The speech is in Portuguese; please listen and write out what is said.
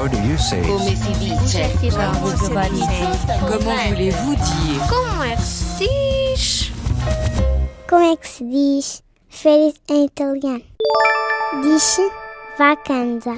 How do you say Come si dice? Comment voulez-vous dire Como é que se diz? Como é que se diz férias em italiano? Diz vacanza.